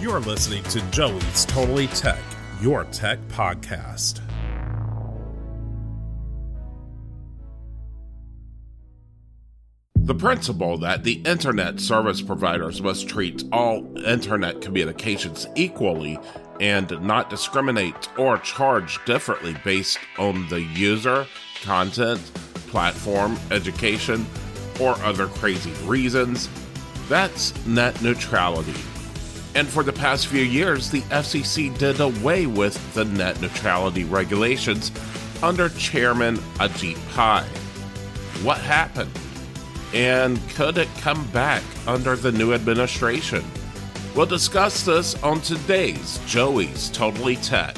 You're listening to Joey's Totally Tech, your tech podcast. The principle that the internet service providers must treat all internet communications equally and not discriminate or charge differently based on the user, content, platform, education, or other crazy reasons. That's net neutrality. And for the past few years, the FCC did away with the net neutrality regulations under Chairman Ajit Pai. What happened? And could it come back under the new administration? We'll discuss this on today's Joey's Totally Tech.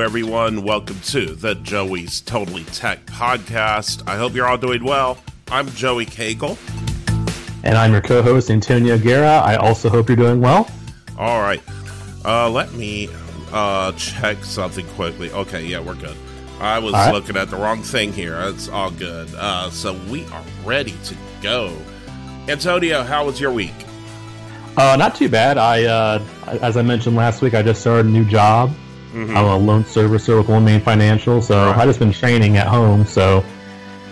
Hello, everyone. Welcome to the Joey's Totally Tech podcast. I hope you're all doing well. I'm Joey Cagle. And I'm your co host, Antonio Guerra. I also hope you're doing well. All right. Uh, let me uh, check something quickly. Okay, yeah, we're good. I was right. looking at the wrong thing here. It's all good. Uh, so we are ready to go. Antonio, how was your week? Uh, not too bad. I, uh, as I mentioned last week, I just started a new job. Mm-hmm. I'm a loan servicer with OneMain Financial, so right. I just been training at home. So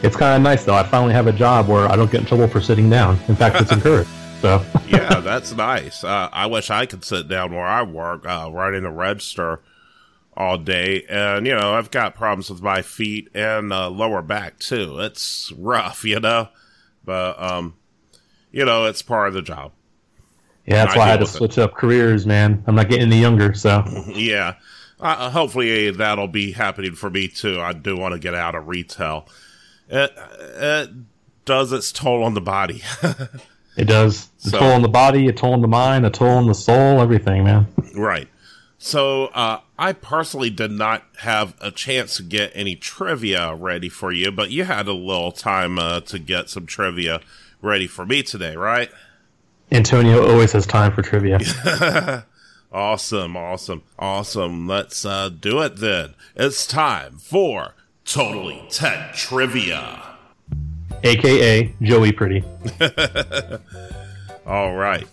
it's kind of nice though. I finally have a job where I don't get in trouble for sitting down. In fact, it's encouraged. So yeah, that's nice. Uh, I wish I could sit down where I work, uh, right in the register all day. And you know, I've got problems with my feet and uh, lower back too. It's rough, you know, but um, you know, it's part of the job. Yeah, that's why I had to switch it. up careers, man. I'm not getting any younger, so yeah. Uh, hopefully that'll be happening for me too. I do want to get out of retail. It, it does its toll on the body. it does. A so, toll on the body, a toll on the mind, a toll on the soul, everything, man. right. So uh, I personally did not have a chance to get any trivia ready for you, but you had a little time uh, to get some trivia ready for me today, right? Antonio always has time for trivia. Awesome, awesome, awesome. Let's uh, do it then. It's time for Totally Tech Trivia. AKA Joey Pretty. All right.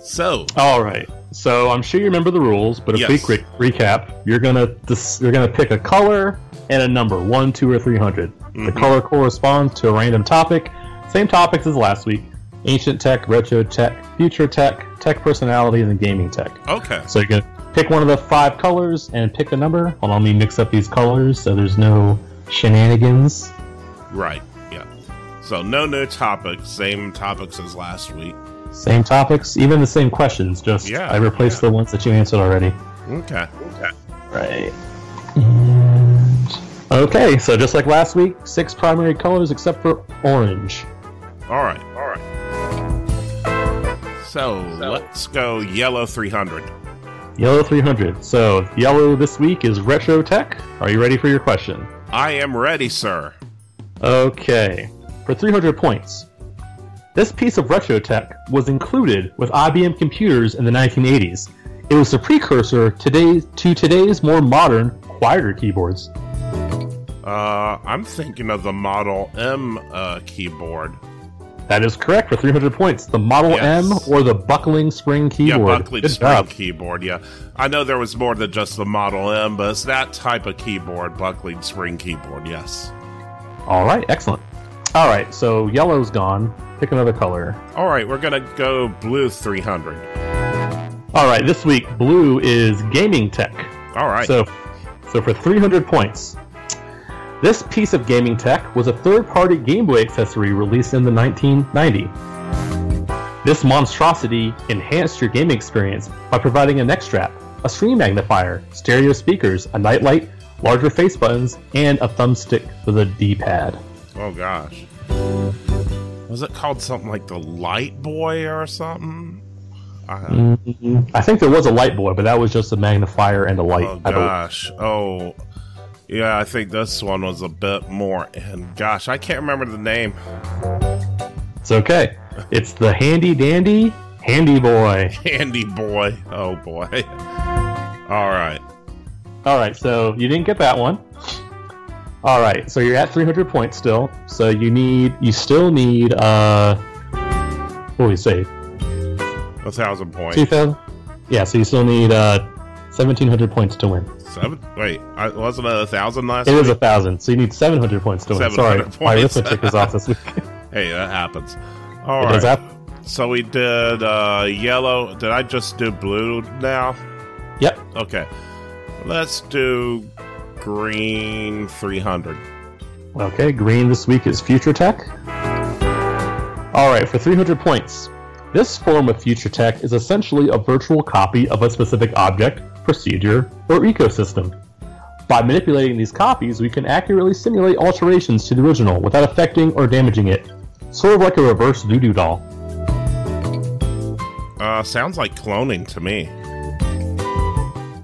So. All right. So I'm sure you remember the rules, but a yes. quick re- recap: you're gonna dis- you're gonna pick a color and a number, one, two, or three hundred. Mm-hmm. The color corresponds to a random topic. Same topics as last week ancient tech, retro tech, future tech, tech personalities, and gaming tech. Okay. So you can pick one of the five colors and pick a number. Hold on, let me mix up these colors so there's no shenanigans. Right. Yeah. So no new topics, same topics as last week. Same topics, even the same questions. Just yeah, I replaced yeah. the ones that you answered already. Okay. Okay. Right. And... Okay, so just like last week, six primary colors except for orange. All right. So, let's go yellow 300. Yellow 300. So yellow this week is retro tech. Are you ready for your question? I am ready, sir. Okay. For 300 points. This piece of retro tech was included with IBM computers in the 1980s. It was the precursor today to today's more modern, quieter keyboards. Uh, I'm thinking of the Model M uh, keyboard. That is correct for 300 points. The Model yes. M or the buckling spring keyboard. Yeah, buckling Good spring job. keyboard. Yeah, I know there was more than just the Model M, but it's that type of keyboard, buckling spring keyboard. Yes. All right, excellent. All right, so yellow's gone. Pick another color. All right, we're gonna go blue 300. All right, this week blue is gaming tech. All right. So, so for 300 points, this piece of gaming tech was a third-party Game Boy accessory released in the 1990. This monstrosity enhanced your gaming experience by providing a neck strap, a screen magnifier, stereo speakers, a nightlight, larger face buttons, and a thumbstick for the D-pad. Oh gosh. Was it called something like the Light Boy or something? I, mm-hmm. I think there was a light boy, but that was just a magnifier and a light. Oh gosh! Oh, yeah. I think this one was a bit more. And gosh, I can't remember the name. It's okay. It's the handy dandy handy boy. Handy boy. Oh boy. All right. All right. So you didn't get that one. All right. So you're at 300 points still. So you need. You still need. Uh. What do we say? A thousand points. Two thousand. Yeah. So you still need uh, 1700 points to win. Seven? Wait, I, wasn't it a thousand last? Week? It week? was a thousand. So you need 700 points to win. Sorry, points. my arithmetic is off this week. hey, that happens. All it right. Happen. So we did uh, yellow. Did I just do blue now? Yep. Okay. Let's do green 300. Okay, green this week is Future Tech. All right, for 300 points. This form of future tech is essentially a virtual copy of a specific object, procedure, or ecosystem. By manipulating these copies, we can accurately simulate alterations to the original without affecting or damaging it. Sort of like a reverse voodoo doll. Uh, sounds like cloning to me.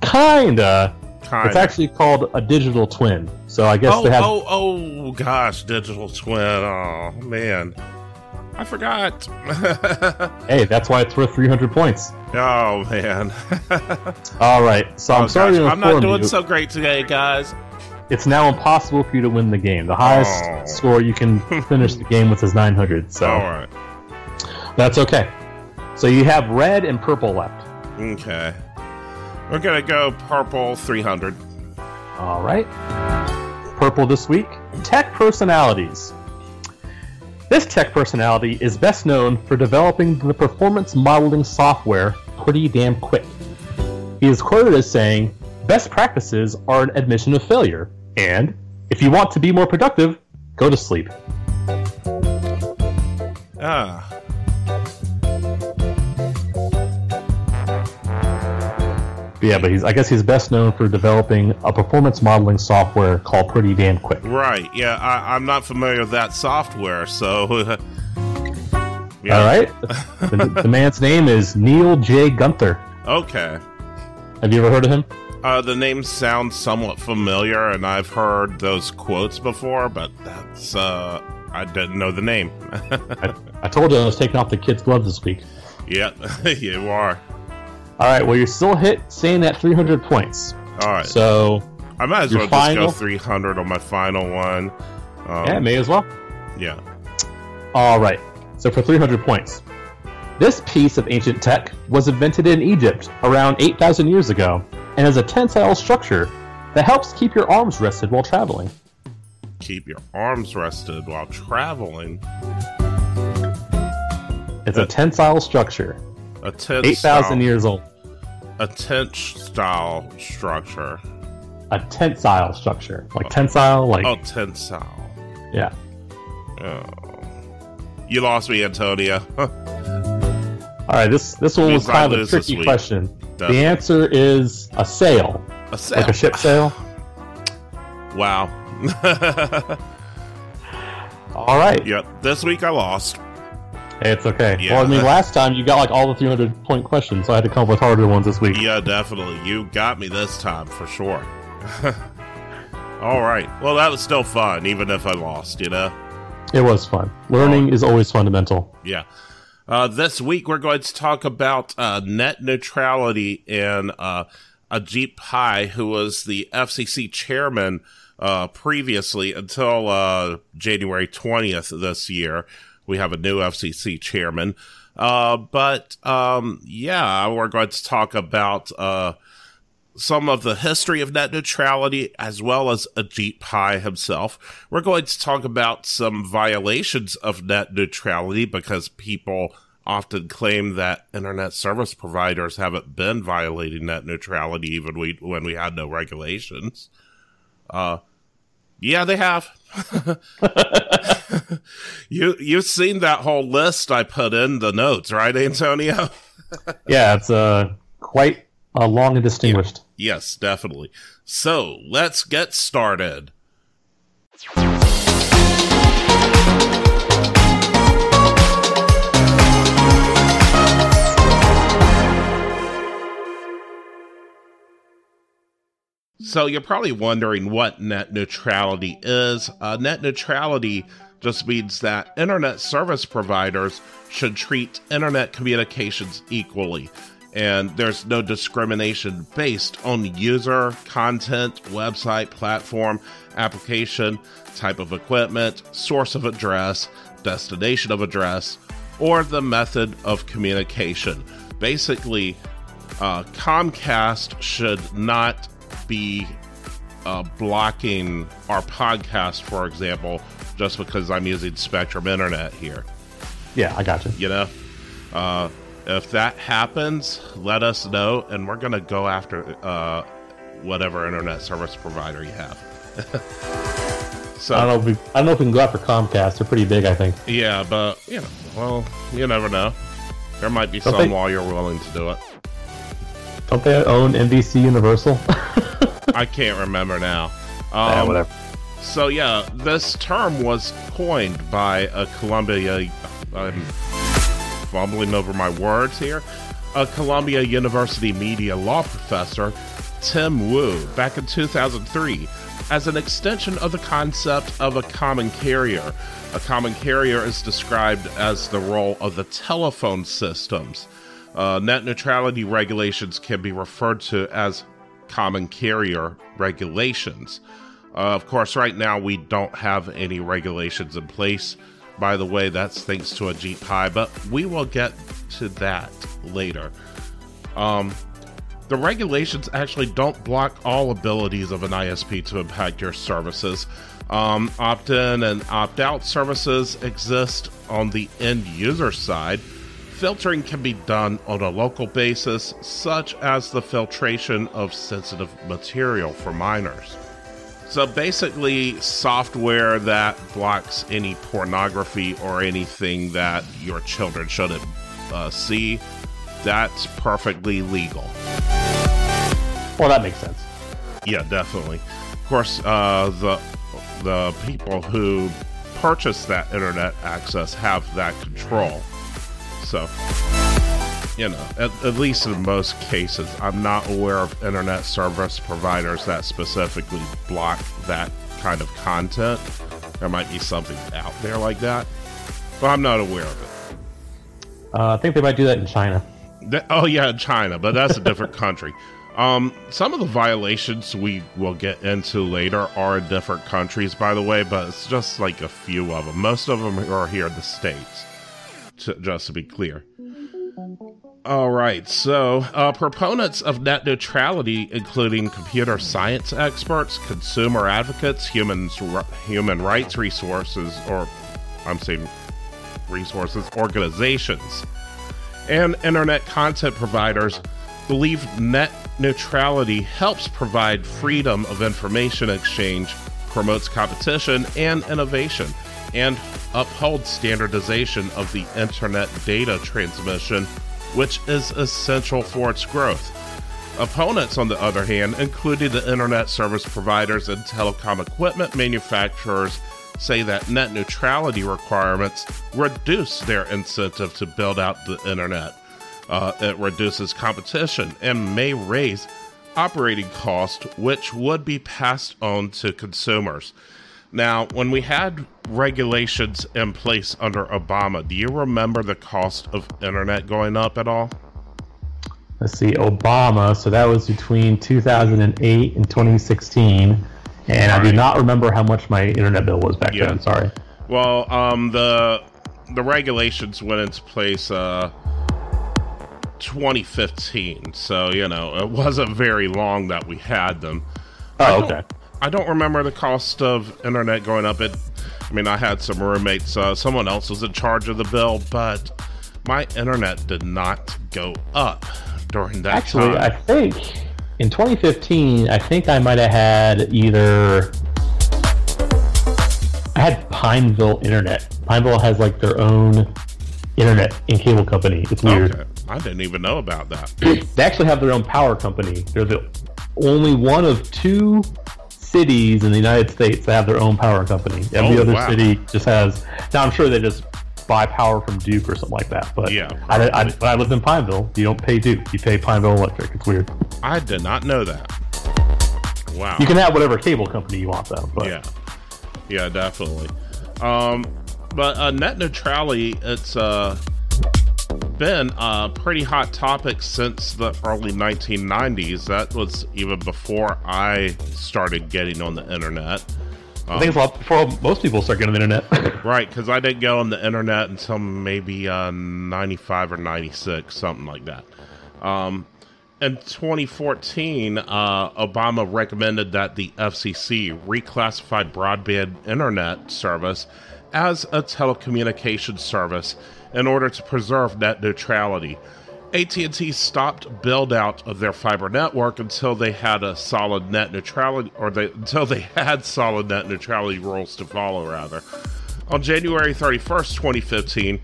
Kinda. Kinda. It's actually called a digital twin. So I guess oh, they have. Oh, oh, gosh, digital twin. Oh, man. I forgot. hey, that's why it's worth 300 points. Oh man. All right, so I'm oh, sorry I'm not doing you, so great today, guys. It's now impossible for you to win the game. The highest oh. score you can finish the game with is 900. So, all right, that's okay. So you have red and purple left. Okay, we're gonna go purple 300. All right, purple this week. Tech personalities. This tech personality is best known for developing the performance modeling software Pretty Damn Quick. He is quoted as saying, Best practices are an admission of failure, and if you want to be more productive, go to sleep. Ah, yeah, but he's I guess he's best known for developing a performance modeling software called Pretty Damn Quick. Right. Yeah, I, am not familiar with that software, so. yeah. All right. the, the, man's name is Neil J. Gunther. Okay. Have you ever heard of him? Uh, the name sounds somewhat familiar, and I've heard those quotes before, but that's uh, I didn't know the name. I, I told you I was taking off the kids' gloves this week. Yeah, you are. All right. Well, you're still hit staying at 300 points. All right. So I might as well final, just go 300 on my final one. Um, yeah, may as well. Yeah. All right. So for 300 points, this piece of ancient tech was invented in Egypt around 8,000 years ago and is a tensile structure that helps keep your arms rested while traveling. Keep your arms rested while traveling. It's a tensile structure. A tent 8,000 years old. A tent style structure. A tensile structure. Like oh. tensile, like. Oh, tensile. Yeah. Oh. You lost me, Antonia. All right, this this one was kind of a tricky question. Definitely. The answer is a sail. A sail. Like a ship sail. wow. All right. Yep. This week I lost. Hey, it's okay. Yeah. Well, I mean, last time you got like all the 300 point questions, so I had to come up with harder ones this week. Yeah, definitely. You got me this time for sure. all right. Well, that was still fun, even if I lost, you know? It was fun. Learning oh. is always fundamental. Yeah. Uh, this week, we're going to talk about uh, net neutrality and uh, Ajit Pai, who was the FCC chairman uh, previously until uh, January 20th this year we have a new FCC chairman. Uh, but um, yeah, we're going to talk about uh, some of the history of net neutrality as well as Ajit Pai himself. We're going to talk about some violations of net neutrality because people often claim that internet service providers haven't been violating net neutrality even we, when we had no regulations. Uh, yeah, they have. you you've seen that whole list I put in the notes, right, Antonio? yeah, it's uh quite uh, long and distinguished. Yeah, Yes, definitely. So let's get started. So you're probably wondering what net neutrality is. Uh, net neutrality just means that internet service providers should treat internet communications equally, and there's no discrimination based on user, content, website, platform, application, type of equipment, source of address, destination of address, or the method of communication. Basically, uh, Comcast should not be uh, blocking our podcast, for example, just because I'm using Spectrum Internet here. Yeah, I got you. You know, uh, if that happens, let us know, and we're going to go after uh, whatever internet service provider you have. so I don't know. If we, I don't know if we can go after Comcast. They're pretty big, I think. Yeah, but you know, well, you never know. There might be don't some they, while you're willing to do it. Don't they own NBC Universal? I can't remember now. Um, yeah, whatever. So yeah, this term was coined by a Columbia. I'm fumbling over my words here. A Columbia University media law professor, Tim Wu, back in 2003, as an extension of the concept of a common carrier. A common carrier is described as the role of the telephone systems. Uh, net neutrality regulations can be referred to as common carrier regulations. Uh, of course, right now we don't have any regulations in place. By the way, that's thanks to Ajit Pai, but we will get to that later. Um, the regulations actually don't block all abilities of an ISP to impact your services. Um, opt in and opt out services exist on the end user side filtering can be done on a local basis, such as the filtration of sensitive material for minors. So basically, software that blocks any pornography or anything that your children shouldn't uh, see, that's perfectly legal. Well, that makes sense. Yeah, definitely. Of course, uh, the the people who purchase that internet access have that control. So, you know, at, at, least in most cases, I'm not aware of internet service providers that specifically block that kind of content. There might be something out there like that, but I'm not aware of it. Uh, I think they might do that in China. That, oh yeah, China, but that's a different country. Um, some of the violations we will get into later are in different countries, by the way, but it's just like a few of them. Most of them are here in the states to, just to be clear. All right, so uh, proponents of net neutrality, including computer science experts, consumer advocates, human human rights resources, or I'm saying resources organizations, and internet content providers, believe net neutrality helps provide freedom of information exchange, promotes competition and innovation, and uphold standardization of the internet data transmission, which is essential for its growth. Opponents, on the other hand, including the internet service providers and telecom equipment manufacturers, say that net neutrality requirements reduce their incentive to build out the internet. Uh, it reduces competition and may raise operating costs, which would be passed on to consumers. Now, when we had regulations in place under Obama, do you remember the cost of internet going up at all? Let's see, Obama. So that was between 2008 and 2016, and I do not remember how much my internet bill was back yeah. then. Sorry. Well, um, the the regulations went into place uh, 2015, so you know it wasn't very long that we had them. Oh, okay. I don't remember the cost of internet going up. It, I mean, I had some roommates. Uh, someone else was in charge of the bill, but my internet did not go up during that Actually, time. I think in 2015, I think I might have had either. I had Pineville Internet. Pineville has like their own internet and cable company. It's weird. Okay. I didn't even know about that. they actually have their own power company. They're the only one of two cities in the United States that have their own power company. Every oh, other wow. city just has. Now I'm sure they just buy power from Duke or something like that. But yeah, I, I, I, lived in Pineville. You don't pay Duke. You pay Pineville Electric. It's weird. I did not know that. Wow. You can have whatever cable company you want, though. But. Yeah. Yeah, definitely. Um, but uh, net neutrality, it's uh, been a pretty hot topic since the early 1990s. That was even before I started getting on the internet. Um, I think it's a lot before most people start getting on the internet. right, because I didn't go on the internet until maybe uh, 95 or 96, something like that. Um, in 2014, uh, Obama recommended that the FCC reclassified broadband internet service as a telecommunications service in order to preserve net neutrality. AT&T stopped build out of their fiber network until they had a solid net neutrality or they, until they had solid net neutrality rules to follow rather. On January 31st, 2015,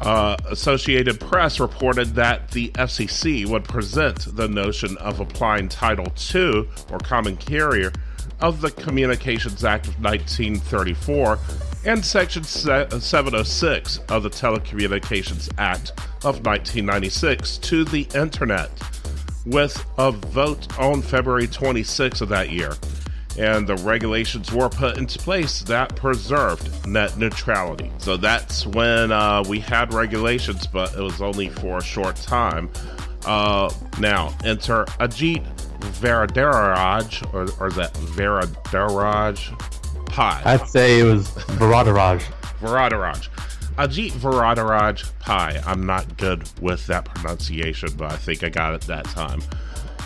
uh, Associated Press reported that the FCC would present the notion of applying Title II, or Common Carrier, of the Communications Act of 1934 and Section 706 of the Telecommunications Act of 1996 to the Internet, with a vote on February 26 of that year. And the regulations were put into place that preserved net neutrality. So that's when uh, we had regulations, but it was only for a short time. Uh, now, enter Ajit Varadaraj, or, or is that Varadaraj? Pai. I'd say it was Varadaraj. Varadaraj. Ajit Varadaraj Pai. I'm not good with that pronunciation, but I think I got it that time.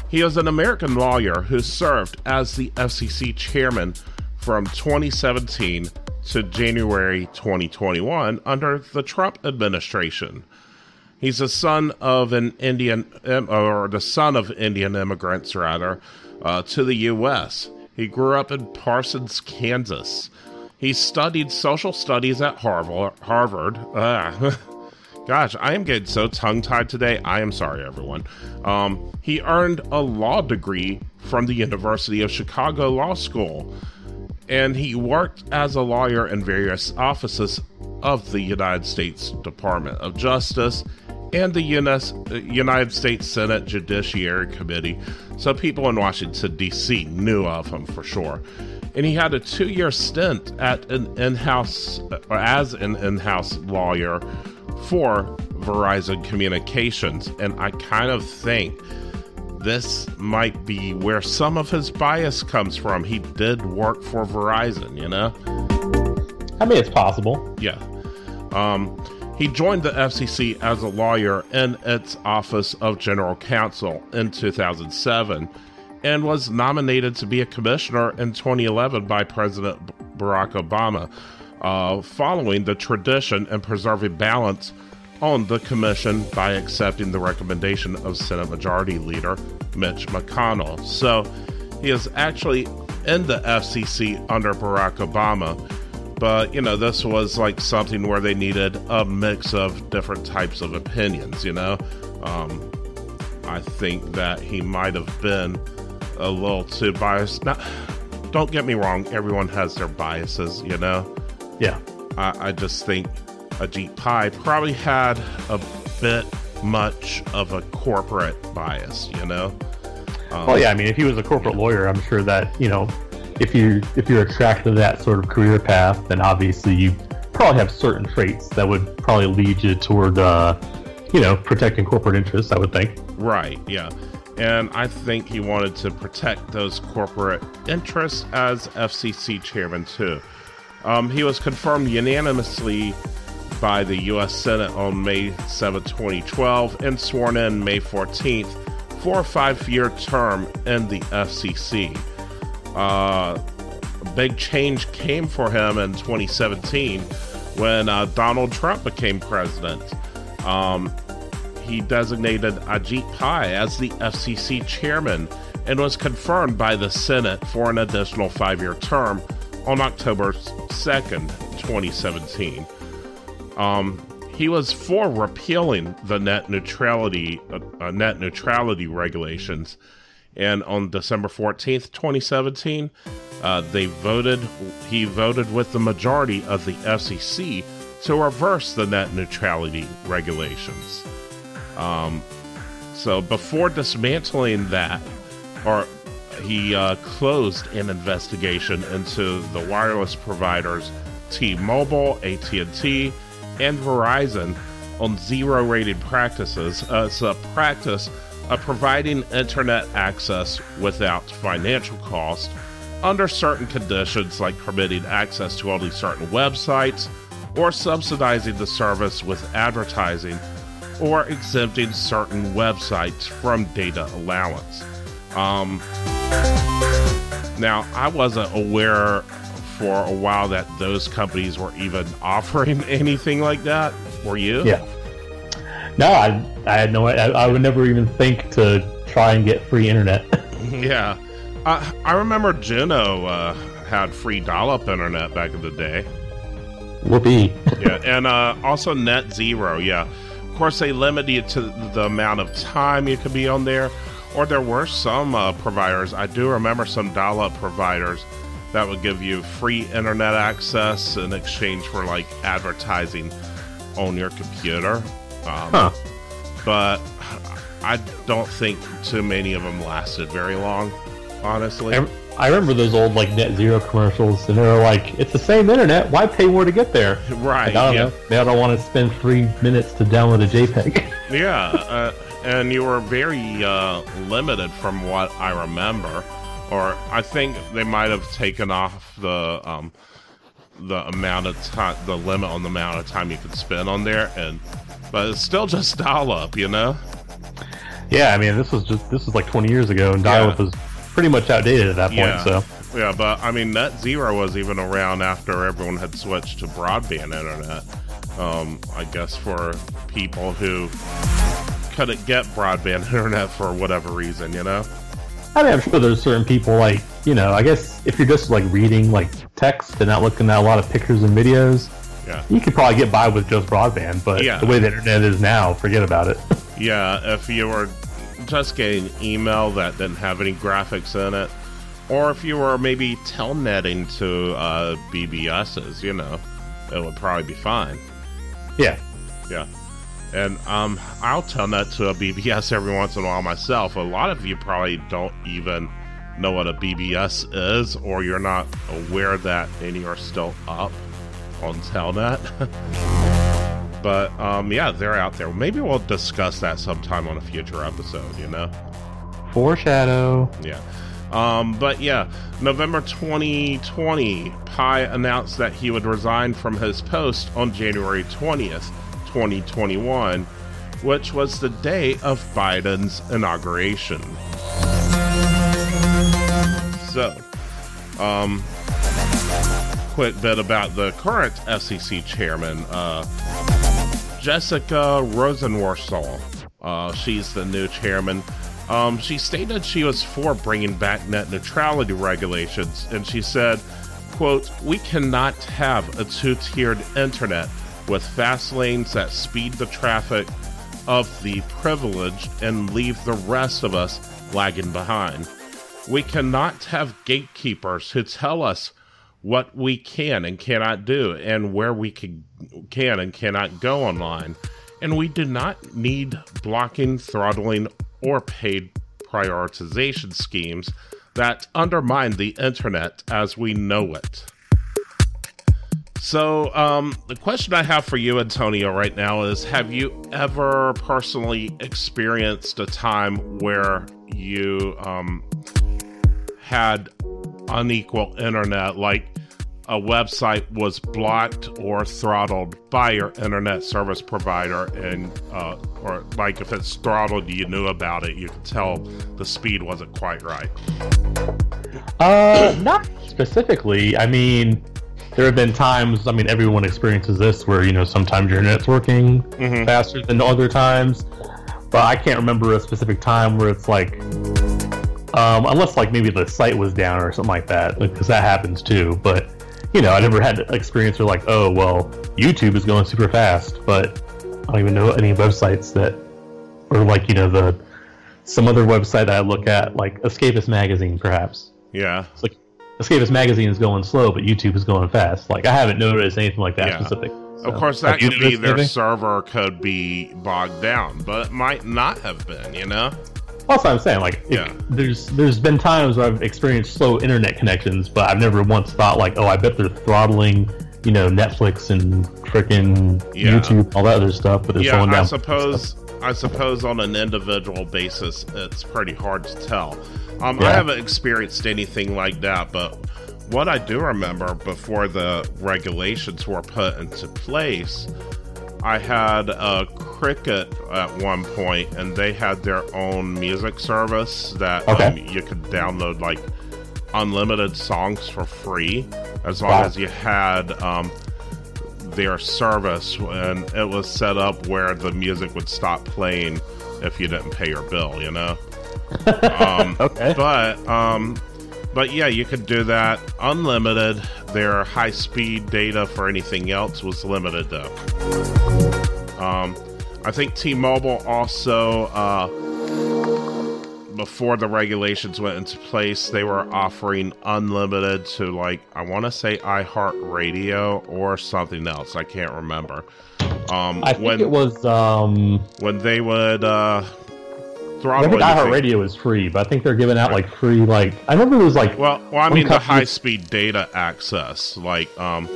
He is an American lawyer who served as the FCC chairman from 2017 to January 2021 under the Trump administration. He's the son of an Indian, or the son of Indian immigrants, rather, uh, to the U.S. He grew up in Parsons, Kansas. He studied social studies at Harvard. Harvard. Ah. Gosh, I am getting so tongue tied today. I am sorry, everyone. Um, he earned a law degree from the University of Chicago Law School, and he worked as a lawyer in various offices of the United States Department of Justice and the United States Senate Judiciary Committee, so people in Washington, D.C. knew of him for sure. And he had a two year stint at an in house, or as an in house lawyer for Verizon Communications. And I kind of think this might be where some of his bias comes from. He did work for Verizon, you know? I mean, it's possible. Yeah. Um, he joined the FCC as a lawyer in its Office of General Counsel in 2007 and was nominated to be a commissioner in 2011 by President Barack Obama, uh, following the tradition and preserving balance on the commission by accepting the recommendation of Senate Majority Leader Mitch McConnell. So he is actually in the FCC under Barack Obama but you know this was like something where they needed a mix of different types of opinions you know? Um, i think that he might have been a little too biased. Now don't get me wrong everyone has their biases you know? Yeah. I, I just think a ajit pai probably had a bit much of a corporate bias you know? Um, well yeah i mean if he was a corporate lawyer i'm sure that you know if you if you're attracted to that sort of career path, then obviously you probably have certain traits that would probably lead you toward uh, you know protecting corporate interests. I would think. Right. Yeah. And I think he wanted to protect those corporate interests as FCC chairman too. Um, he was confirmed unanimously by the U.S. Senate on May 7, 2012, and sworn in May 14th for a five year term in the FCC uh, a big change came for him in 2017 when uh, Donald Trump became president. Um, he designated Ajit Pai as the FCC chairman and was confirmed by the Senate for an additional five year term on October 2nd, 2017. Um, he was for repealing the net neutrality uh, net neutrality regulations And on December 14th, 2017, uh, they voted, he voted with the majority of the FCC to reverse the net neutrality regulations. Um, so before dismantling that, or he uh, closed an investigation into the wireless providers T-Mobile, AT&T, and Verizon on zero-rated practices. Uh, it's a practice of providing internet access without financial cost under certain conditions, like permitting access to only certain websites, or subsidizing the service with advertising, or exempting certain websites from data allowance. Um, now, I wasn't aware for a while that those companies were even offering anything like that. Were you? Yeah. No, I, I had no. I, I would never even think to try and get free internet. yeah, uh, I remember Juno uh, had free dial-up internet back in the day. Whoopee. yeah, and uh, also Net Zero. Yeah, of course they limited you to the amount of time you could be on there, or there were some uh, providers. I do remember some dial-up providers that would give you free internet access in exchange for like advertising on your computer. Um, huh. But I don't think too many of them lasted very long, honestly. I remember those old like net zero commercials, and they were like, "It's the same internet. Why pay more to get there?" Right. Like, I don't yeah. know. They don't want to spend three minutes to download a JPEG. yeah, uh, and you were very uh, limited from what I remember or I think they might have taken off the um, the amount of time, the limit on the amount of time you could spend on there, and but it's still just dial up, you know. Yeah, I mean, this was just this was like 20 years ago, and dial up yeah. was pretty much outdated at that point. Yeah. So yeah, but I mean, Net Zero was even around after everyone had switched to broadband internet. Um, I guess for people who couldn't get broadband internet for whatever reason, you know. I mean, I'm sure there's certain people like you know. I guess if you're just like reading like text and not looking at a lot of pictures and videos, yeah, you could probably get by with just broadband. But yeah. the way the internet is now, forget about it. yeah, if you were just getting email that didn't have any graphics in it, or if you were maybe telnetting to uh, BBSs, you know, it would probably be fine. Yeah, yeah. And um, I'll telnet to a BBS every once in a while myself. A lot of you probably don't even know what a BBS is, or you're not aware that any are still up on Telnet. but um, yeah, they're out there. Maybe we'll discuss that sometime on a future episode. You know, foreshadow. Yeah. Um, but yeah, November 2020, Pai announced that he would resign from his post on January 20th 2021, which was the day of Biden's inauguration. So, um, quick bit about the current FCC chairman, uh, Jessica Rosenworcel. Uh, she's the new chairman. Um, she stated she was for bringing back net neutrality regulations, and she said, quote, we cannot have a two-tiered internet with fast lanes that speed the traffic of the privileged and leave the rest of us lagging behind. We cannot have gatekeepers who tell us what we can and cannot do and where we can, can and cannot go online. And we do not need blocking, throttling, or paid prioritization schemes that undermine the internet as we know it. So, um, the question I have for you, Antonio, right now is Have you ever personally experienced a time where you um, had unequal internet, like a website was blocked or throttled by your internet service provider, and uh, or like if it's throttled, you knew about it, you could tell the speed wasn't quite right? Uh, not specifically. I mean, there have been times, I mean, everyone experiences this where, you know, sometimes your internet's working mm-hmm. faster than other times. But I can't remember a specific time where it's like, um, unless like maybe the site was down or something like that, because that happens too. But, you know, I never had an experience where like, oh, well, YouTube is going super fast, but I don't even know any websites that, or like, you know, the, some other website that I look at, like Escapist Magazine, perhaps. Yeah. It's like Escapist Magazine is going slow, but YouTube is going fast. Like I haven't noticed anything like that yeah. specific. So, of course, that could be their server could be bogged down, but it might not have been. You know. What I'm saying. Like, yeah. there's there's been times where I've experienced slow internet connections, but I've never once thought like, oh, I bet they're throttling, you know, Netflix and freaking yeah. YouTube, all that other stuff. But they're yeah, slowing down. I suppose. I suppose on an individual basis, it's pretty hard to tell. Um, yeah. I haven't experienced anything like that, but what I do remember before the regulations were put into place, I had a Cricket at one point, and they had their own music service that okay. um, you could download like unlimited songs for free as long wow. as you had um, their service, and it was set up where the music would stop playing if you didn't pay your bill. You know. um, okay. But um, but yeah, you could do that unlimited. Their high speed data for anything else was limited though. Um, I think T-Mobile also, uh, before the regulations went into place, they were offering unlimited to like I want to say iHeartRadio or something else. I can't remember. Um, I think when, it was um, when they would uh, throttle. I think iHeartRadio is free, but I think they're giving out like free like I remember it was like well, well I mean the high speed data access, like um,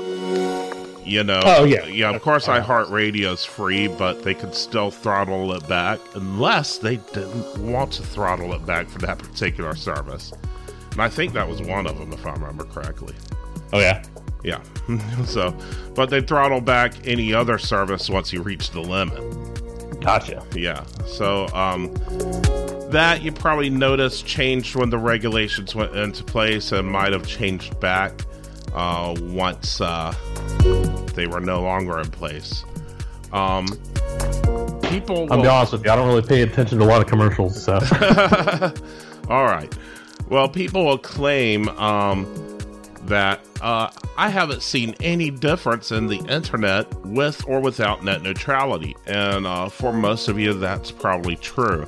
you know. Oh yeah, yeah. Of course, iHeartRadio is free, but they could still throttle it back unless they didn't want to throttle it back for that particular service. And I think that was one of them, if I remember correctly. Oh yeah. Yeah. so, but they throttle back any other service once you reach the limit. Gotcha. Yeah. So um, that you probably noticed changed when the regulations went into place and might have changed back uh, once uh, they were no longer in place. Um, people. I'll be honest with you. I don't really pay attention to a lot of commercials. So. All right. Well, people will claim um, that uh, I haven't seen any difference in the internet with or without net neutrality. And uh, for most of you, that's probably true.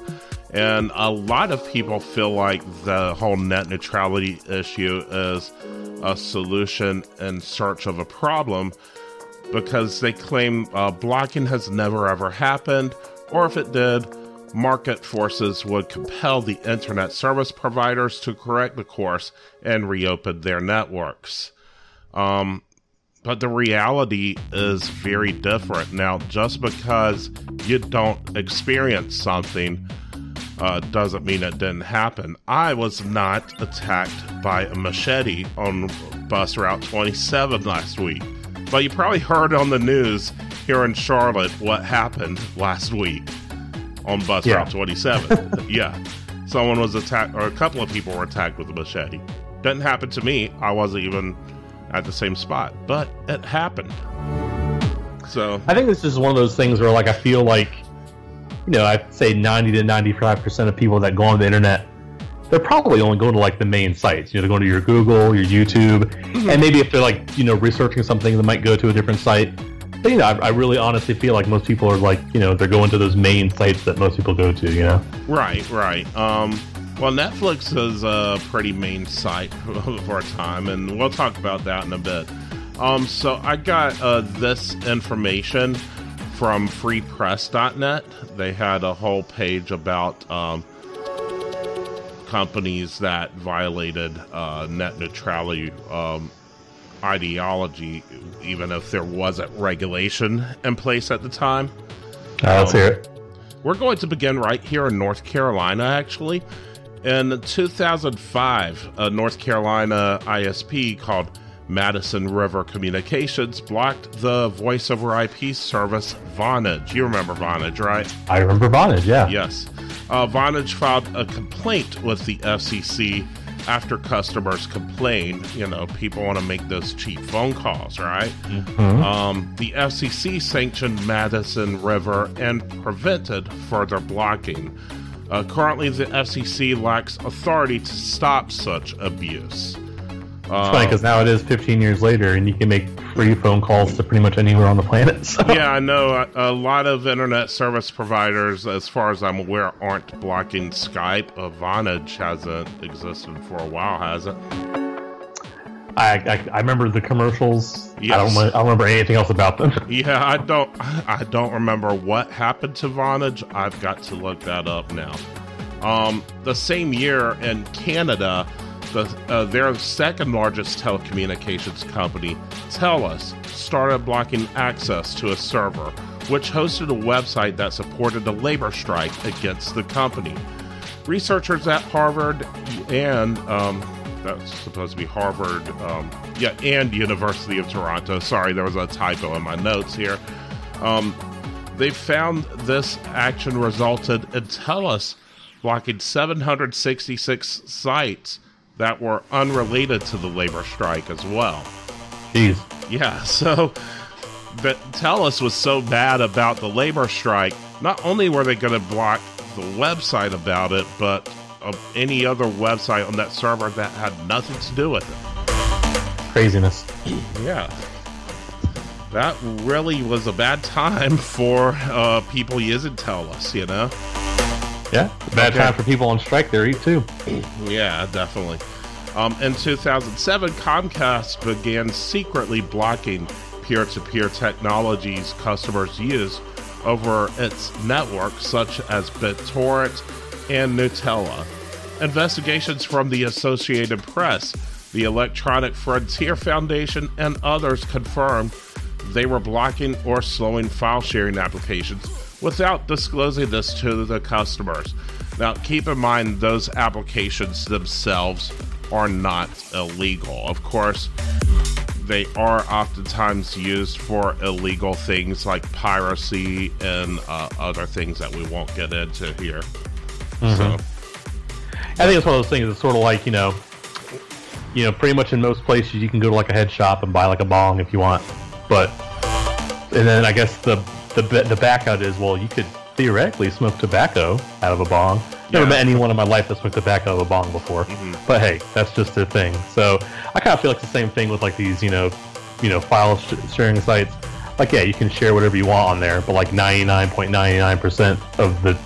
And a lot of people feel like the whole net neutrality issue is a solution in search of a problem because they claim uh, blocking has never ever happened, or if it did, market forces would compel the internet service providers to correct the course and reopen their networks. Um, but the reality is very different. Now, just because you don't experience something uh, doesn't mean it didn't happen. I was not attacked by a machete on bus route 27 last week. But you probably heard on the news here in Charlotte what happened last week on bus yeah. route 27. yeah. Someone was attacked, or a couple of people were attacked with a machete. Didn't happen to me. I wasn't even at the same spot, but it happened. So I think this is one of those things where, like, I feel like, you know, I'd say 90 to 95 percent of people that go on the internet, they're probably only going to like the main sites. You know, they're going to your Google, your YouTube, mm-hmm. and maybe if they're like, you know, researching something, they might go to a different site. But, you know, I, I, really honestly feel like most people are like, you know, they're going to those main sites that most people go to. You know. Right. Right. Um, well, Netflix is a pretty main site for a time, and we'll talk about that in a bit. Um, so I got uh, this information from freepress.net. They had a whole page about um, companies that violated uh, net neutrality um, ideology, even if there wasn't regulation in place at the time. Uh, let's hear it. We're going to begin right here in North Carolina, actually. In 2005, a North Carolina ISP called Madison River Communications blocked the voice over IP service Vonage. You remember Vonage, right? I remember Vonage, yeah. Yes. Uh, Vonage filed a complaint with the FCC after customers complain, You know, people want to make those cheap phone calls, right? Mm-hmm. Um, the FCC sanctioned Madison River and prevented further blocking. Uh, currently, the FCC lacks authority to stop such abuse. It's funny because now it is 15 years later, and you can make free phone calls to pretty much anywhere on the planet. So. Yeah, I know a, a, lot of internet service providers, as far as I'm aware, aren't blocking Skype. Vonage hasn't existed for a while, has it? I, I, I remember the commercials. Yes. I don't I don't remember anything else about them. Yeah, I don't I don't remember what happened to Vonage. I've got to look that up now. Um, the same year in Canada the, uh, their second largest telecommunications company, TELUS, started blocking access to a server, which hosted a website that supported a labor strike against the company. Researchers at Harvard and um, that's supposed to be Harvard, um, yeah, and University of Toronto. Sorry, there was a typo in my notes here. Um, they found this action resulted in TELUS blocking 766 sites that were unrelated to the labor strike as well. Jeez. Yeah, so but TELUS was so bad about the labor strike. Not only were they going to block the website about it, but uh, any other website on that server that had nothing to do with it. Craziness. yeah. That really was a bad time for uh, people using TELUS, you know? Yeah, bad okay. time for people on strike there too. Yeah, definitely. Um, in 2007, Comcast began secretly blocking peer-to-peer technologies customers use over its network, such as BitTorrent and Gnutella. Investigations from the Associated Press, the Electronic Frontier Foundation, and others confirmed they were blocking or slowing file sharing applications without disclosing this to the customers. Now, keep in mind, those applications themselves are not illegal. Of course, they are oftentimes used for illegal things like piracy and uh, other things that we won't get into here. Mm-hmm. So, I think it's one of those things. It's sort of like you know, you know, pretty much in most places you can go to like a head shop and buy like a bong if you want, but and then I guess the the the back out is well, you could theoretically smoke tobacco out of a bong. Never yeah. met anyone in my life that smoked tobacco out of a bong before, mm-hmm. but hey, that's just a thing. So I kind of feel like the same thing with like these, you know, you know, file sh- sharing sites. Like, yeah, you can share whatever you want on there, but like 99.99% of the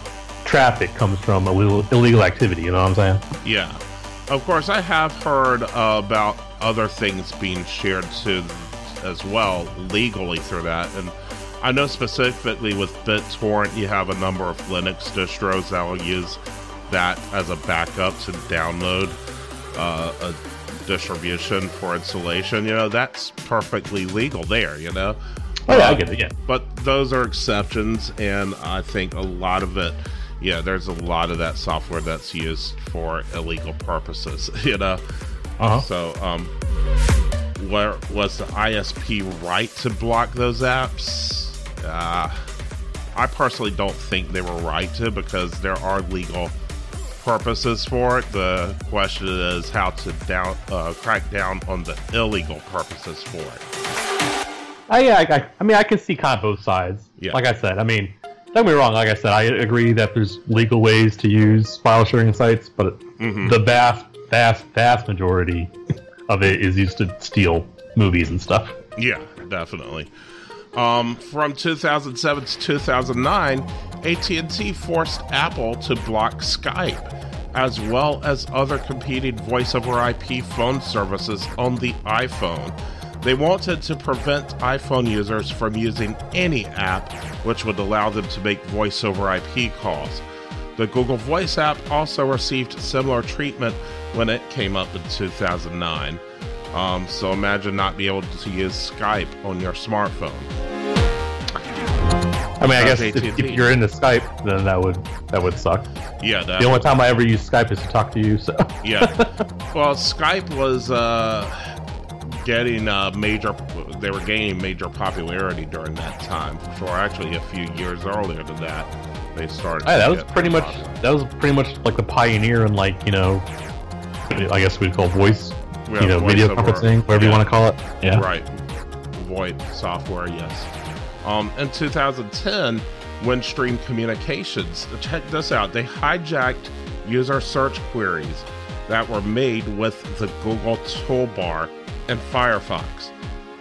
traffic comes from illegal, illegal activity. You know what I'm saying? Yeah. Of course, I have heard uh, about other things being shared to as well legally through that, and I know specifically with BitTorrent, you have a number of Linux distros that will use that as a backup to download uh, a distribution for installation. You know, that's perfectly legal there, you know? Oh, yeah, I get it, yeah. But those are exceptions, and I think a lot of it, yeah, there's a lot of that software that's used for illegal purposes, you know? Uh-huh. So, um, where was the ISP right to block those apps? Uh, I personally don't think they were right to because there are legal purposes for it. The question is how to down uh, crack down on the illegal purposes for it. Uh, yeah, I, I, mean, I can see kind of both sides. Yeah. Like I said, I mean, don't get me wrong. Like I said, I agree that there's legal ways to use file sharing sites, but mm-hmm. the vast, vast, vast majority of it is used to steal movies and stuff. Yeah, definitely. Um, from 2007 to 2009, AT&T forced Apple to block Skype, as well as other competing voice over IP phone services on the iPhone. They wanted to prevent iPhone users from using any app which would allow them to make voice over IP calls. The Google Voice app also received similar treatment when it came up in 2009. Um, so imagine not being able to use Skype on your smartphone. I mean, I guess if, if, you're into Skype, then that would that would suck. Yeah. The only time I ever use Skype is to talk to you. So. yeah. Well, Skype was uh, getting uh, major. They were gaining major popularity during that time. For sure. Actually, a few years earlier than that, they started. Hey, that was pretty much popular. that was pretty much like the pioneer in like you know, I guess we'd call voice, yeah, you know, video conferencing, whatever yeah. you want to call it. Yeah. Right. VoIP software, yes. Um, in 2010, Windstream Communications, check this out, they hijacked user search queries. that were made with the Google toolbar and Firefox.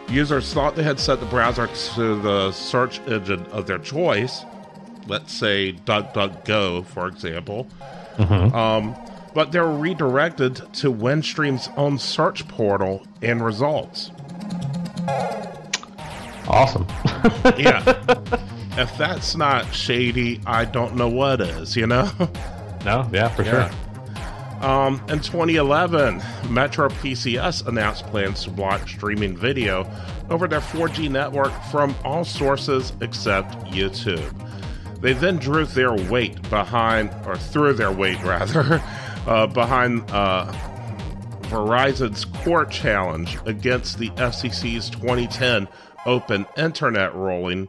Users thought they had set the browser to the search engine of their choice, let's say DuckDuckGo, for example, mm-hmm. um, but they were redirected to Windstream's own search portal and results. Awesome. yeah. If that's not shady, I don't know what is, you know? No, yeah, for yeah. sure. Um, in 2011, Metro PCS announced plans to block streaming video over their 4G network from all sources except YouTube. They then drew their weight behind, or threw their weight rather, uh, behind uh, Verizon's court challenge against the FCC's 2010 open internet ruling,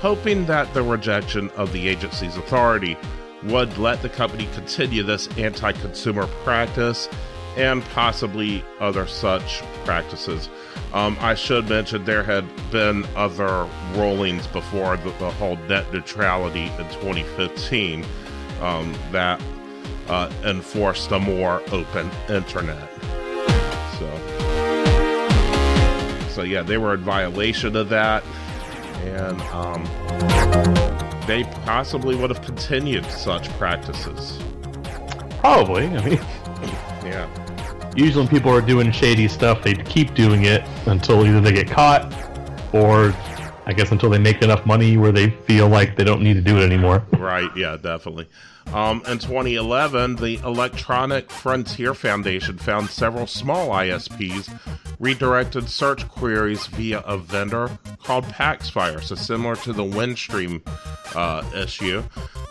hoping that the rejection of the agency's authority would let the company continue this anti consumer practice and possibly other such practices. Um, I should mention there had been other rulings before the, the whole net neutrality in 2015 um, that uh, enforced a more open internet. So, so yeah, they were in violation of that, and um, they possibly would have continued such practices. Probably. I mean, yeah. Usually, when people are doing shady stuff, they keep doing it until either they get caught, or I guess until they make enough money where they feel like they don't need to do it anymore. right. Yeah. Definitely. Um, in 2011, the Electronic Frontier Foundation found several small ISPs redirected search queries via a vendor called Paxfire, so similar to the Windstream uh, issue.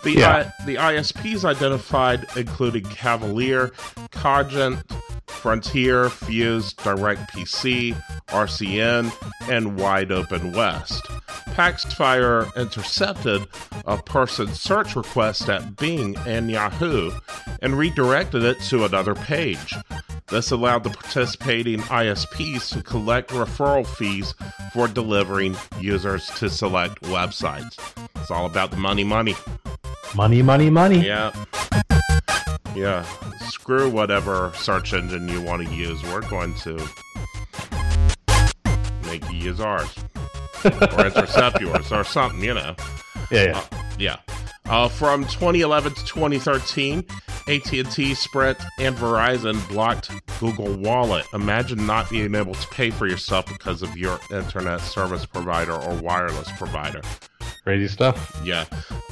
The, yeah. I, the ISPs identified included Cavalier, Cogent, Frontier, Fuse, DirectPC, RCN, and Wide Open West. Paxfire intercepted a person's search request at Bing and Yahoo and redirected it to another page. This allowed the participating ISPs to collect referral fees for delivering users to select websites. It's all about the money, money. Money, money, money. Yeah. Yeah. Screw whatever search engine you want to use. We're going to make you use ours. or intercept yours or something, you know. Yeah, yeah. Uh, yeah. Uh, from 2011 to 2013, AT&T, Sprint, and Verizon blocked Google Wallet. Imagine not being able to pay for yourself because of your internet service provider or wireless provider. Crazy stuff. Yeah.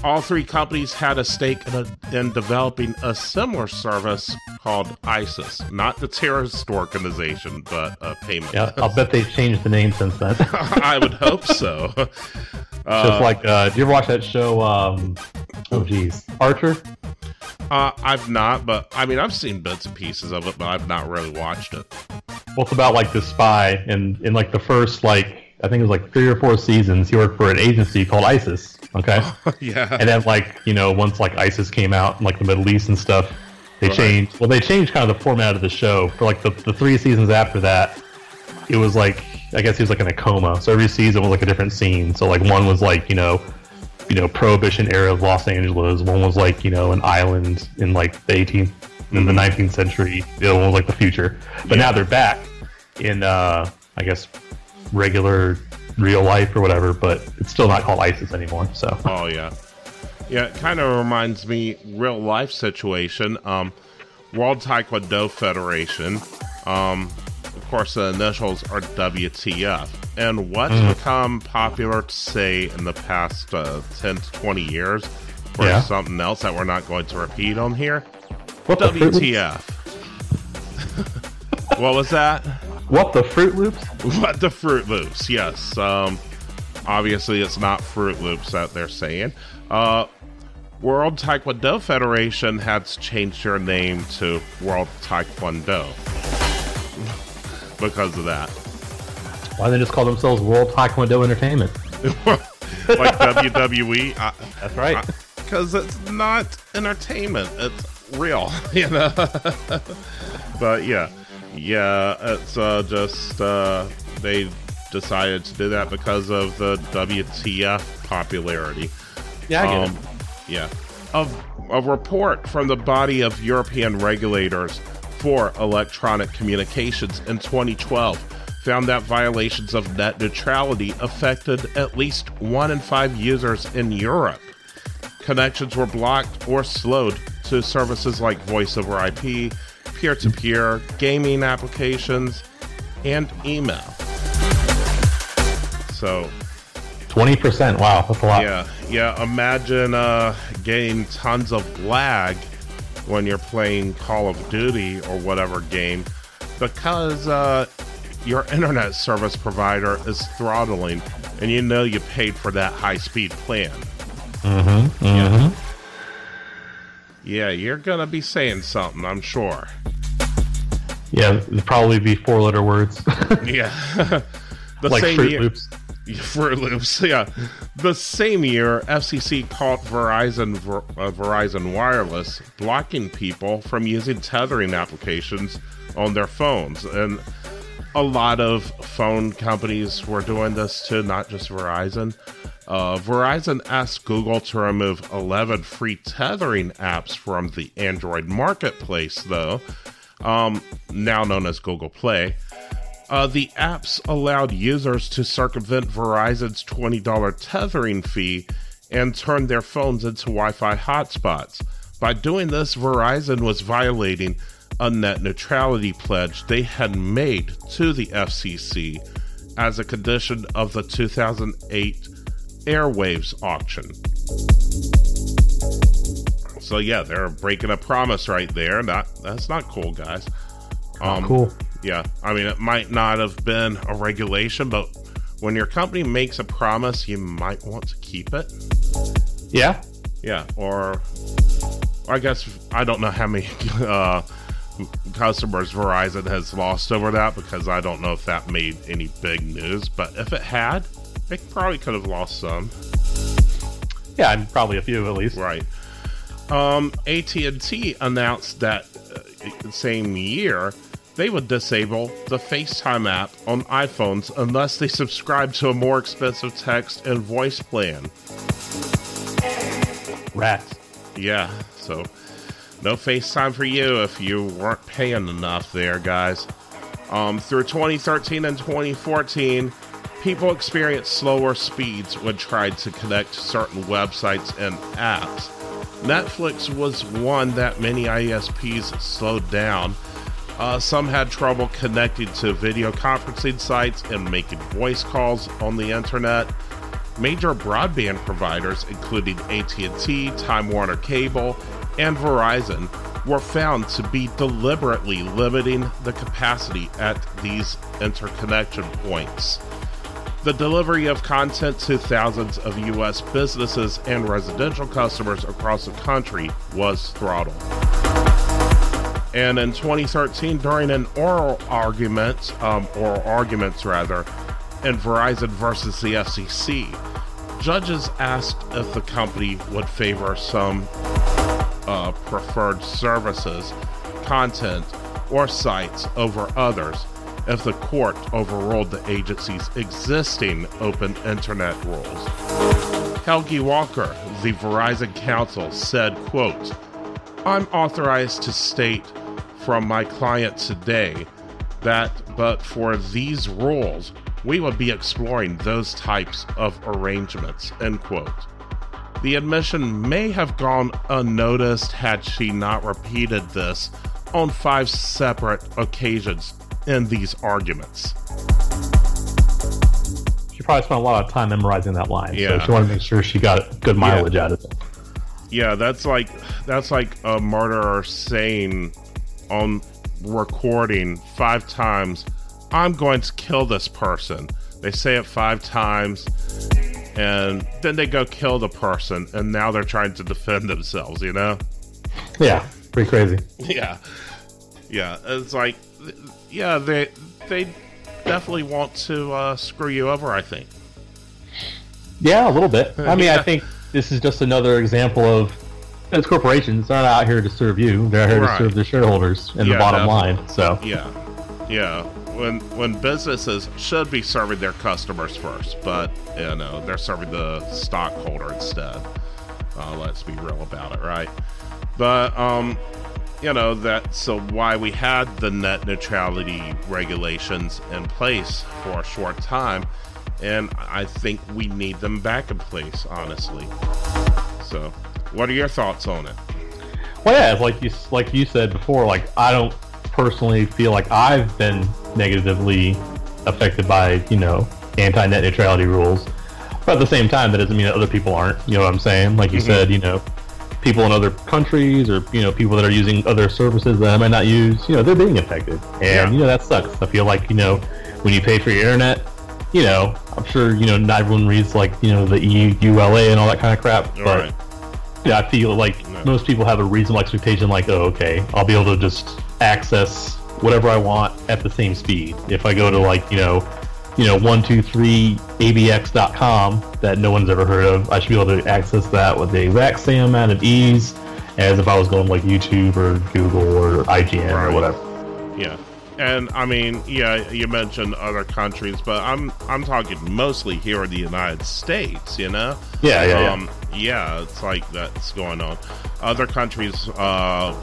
All three companies had a stake in, a, in developing a similar service called ISIS. Not the terrorist organization, but a payment. Yeah, I'll bet they've changed the name since then. I would hope so. Uh, Just like, uh, do you ever watch that show? Um, oh, geez, Archer. Uh, I've not, but I mean, I've seen bits and pieces of it, but I've not really watched it. Well, it's about like the spy, and in like the first like I think it was like three or four seasons, he worked for an agency called ISIS. Okay. yeah. And then like you know once like ISIS came out in like the Middle East and stuff, they right. changed. Well, they changed kind of the format of the show for like the the three seasons after that. It was like I guess he was like in a coma. So every season was like a different scene. So like one was like you know, you know, Prohibition era of Los Angeles. One was like you know an island in like the 18th in the 19th mm-hmm. century. The other one was like the future. But yeah. now they're back in uh I guess regular real life or whatever. But it's still not called ISIS anymore. So. Oh yeah, yeah. It kind of reminds me real life situation. Um, World Taekwondo Federation. Um, of course, the initials are WTF. And what's mm. become popular to say in the past uh, 10 to 20 years for yeah. something else that we're not going to repeat on here? What WTF. what was that? What the Fruit Loops? What the Fruit Loops? Yes. Um, obviously, it's not Fruit Loops that they're saying. Uh, World Taekwondo Federation has changed their name to World Taekwondo because of that. Why they just call themselves World Taekwondo Entertainment? like WWE. That's right. Because it's not entertainment; it's real, you know. but yeah, yeah, it's uh, just uh, they decided to do that because of the WTF popularity. Yeah, I get um, it. Yeah. Of a report from the body of European regulators for Electronic Communications in 2012 found that violations of net neutrality affected at least one in five users in Europe. Connections were blocked or slowed to services like voice over IP, peer to peer, gaming applications, and email. So, 20%. Wow, that's a lot. Yeah, yeah. Imagine uh, getting tons of lag when you're playing Call of Duty or whatever game because uh, your internet service provider is throttling and you know you paid for that high speed plan. Mm-hmm. Mm-hmm. Yeah. Yeah, you're going to be saying something, I'm sure. Yeah, it'd probably be four letter words. yeah. the like same Fruit year, Loops. Fruit Loops, yeah. The same year, FCC caught Verizon Ver, uh, Verizon Wireless blocking people from using tethering applications on their phones, and a lot of phone companies were doing this too, not just Verizon. Uh, Verizon asked Google to remove 11 free tethering apps from the Android marketplace, though, um, now known as Google Play. Uh, the apps allowed users to circumvent Verizon's $20 tethering fee and turn their phones into Wi Fi hotspots. By doing this, Verizon was violating a net neutrality pledge they had made to the FCC as a condition of the 2008 Airwaves auction. So yeah, they're breaking a promise right there. Not that's not cool, guys. Um, cool. Yeah, I mean, it might not have been a regulation, but when your company makes a promise, you might want to keep it. Yeah. Yeah, or I guess I don't know how many uh, customers Verizon has lost over that because I don't know if that made any big news. But if it had, they probably could have lost some. Yeah, and probably a few at least. Right. Um, AT&T announced that uh, same year they would disable the FaceTime app on iPhones unless they subscribe to a more expensive text and voice plan. Rats. Yeah, so no FaceTime for you if you weren't paying enough there, guys. Um, through 2013 and 2014, people experienced slower speeds when trying to connect to certain websites and apps. Netflix was one that many ISPs slowed down uh, some had trouble connecting to video conferencing sites and making voice calls on the internet. Major broadband providers, including AT&T, Time Warner Cable, and Verizon, were found to be deliberately limiting the capacity at these interconnection points. The delivery of content to thousands of U.S. businesses and residential customers across the country was throttled. And in 2013, during an oral argument, um, oral arguments rather, in Verizon versus the FCC, judges asked if the company would favor some preferred services, content, or sites over others if the court overruled the agency's existing open internet rules. Helgi Walker, the Verizon counsel, said, quote, I'm authorized to state from my client today that, but for these rules, we would be exploring those types of arrangements. End quote. The admission may have gone unnoticed had she not repeated this on five separate occasions in these arguments. She probably spent a lot of time memorizing that line, yeah. so she wanted to make sure she got good mileage yeah. out of it. Yeah, that's like that's like a murderer saying on recording five times, I'm going to kill this person. They say it five times, and then they go kill the person, and now they're trying to defend themselves, you know? Yeah, pretty crazy. Yeah. Yeah, it's like, yeah, they they definitely want to uh, screw you over, I think. Yeah, a little bit. I mean, yeah. I think this is just another example of it's corporations. They're not out here to serve you. They're out here right. to serve their shareholders and yeah, the bottom definitely. line. So yeah, yeah. When when businesses should be serving their customers first, but you know they're serving the stockholder instead. Uh, let's be real about it, right? But um, you know, that's why we had the net neutrality regulations in place for a short time. And I think we need them back in place, honestly. So, what are your thoughts on it? Well, yeah, like you like you said before, like I don't personally feel like I've been negatively affected by you know anti-net neutrality rules, but at the same time, that doesn't mean that other people aren't. You know what I'm saying? Like you mm-hmm. said, you know, people in other countries or you know people that are using other services that I might not use, you know, they're being affected, and yeah. you know that sucks. I feel like you know when you pay for your internet, you know, I'm sure you know not everyone reads like you know the EULA and all that kind of crap, but. Right. Yeah, I feel like no. most people have a reasonable expectation, like, oh, okay, I'll be able to just access whatever I want at the same speed. If I go to like, you know, you know, 123abx.com that no one's ever heard of, I should be able to access that with the exact same amount of ease as if I was going like YouTube or Google or IGN right. or whatever. Yeah. And I mean, yeah, you mentioned other countries, but I'm I'm talking mostly here in the United States, you know? Yeah, yeah, um, yeah. yeah. it's like that's going on. Other countries, uh,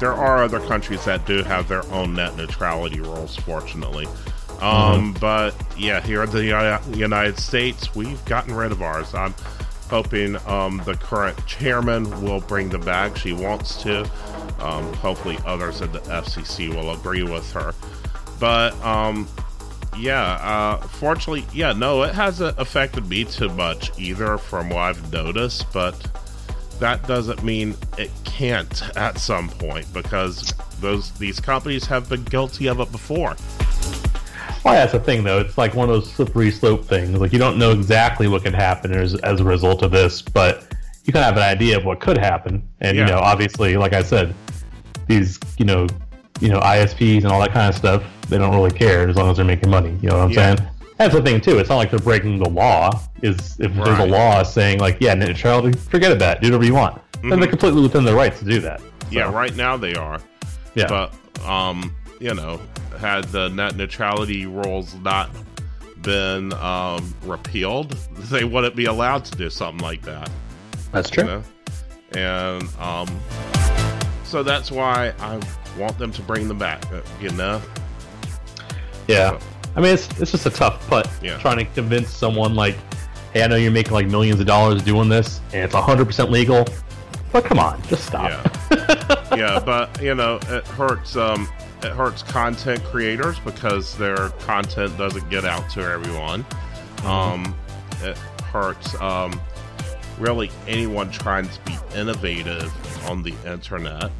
there are other countries that do have their own net neutrality rules, fortunately. Um, mm-hmm. But yeah, here in the United States, we've gotten rid of ours. I'm hoping um, the current chairman will bring them back. She wants to. Um, hopefully, others at the FCC will agree with her. But um, yeah, uh, fortunately, yeah, no, it hasn't affected me too much either, from what I've noticed. But that doesn't mean it can't at some point because those these companies have been guilty of it before. Well, that's the thing, though. It's like one of those slippery slope things. Like you don't know exactly what could happen as, as a result of this, but you kind of have an idea of what could happen. And yeah. you know, obviously, like I said, these you know, you know, ISPs and all that kind of stuff, they don't really care as long as they're making money. You know what I'm yeah. saying? That's the thing too. It's not like they're breaking the law. Is if right. there's a law saying like, yeah, net neutrality, forget about it. Do whatever you want. Mm-hmm. Then they're completely within their rights to do that. So. Yeah, right now they are. Yeah, but um, you know, had the net neutrality rules not been um, repealed, they wouldn't be allowed to do something like that. That's true. You know? And um, so that's why I want them to bring them back. Uh, you know. Yeah. So, I mean, it's it's just a tough putt. Yeah. Trying to convince someone like, hey, I know you're making like millions of dollars doing this, and it's 100 percent legal. But come on, just stop. Yeah. yeah, but you know, it hurts. Um, it hurts content creators because their content doesn't get out to everyone. Mm-hmm. Um, it hurts um, really anyone trying to be innovative on the internet.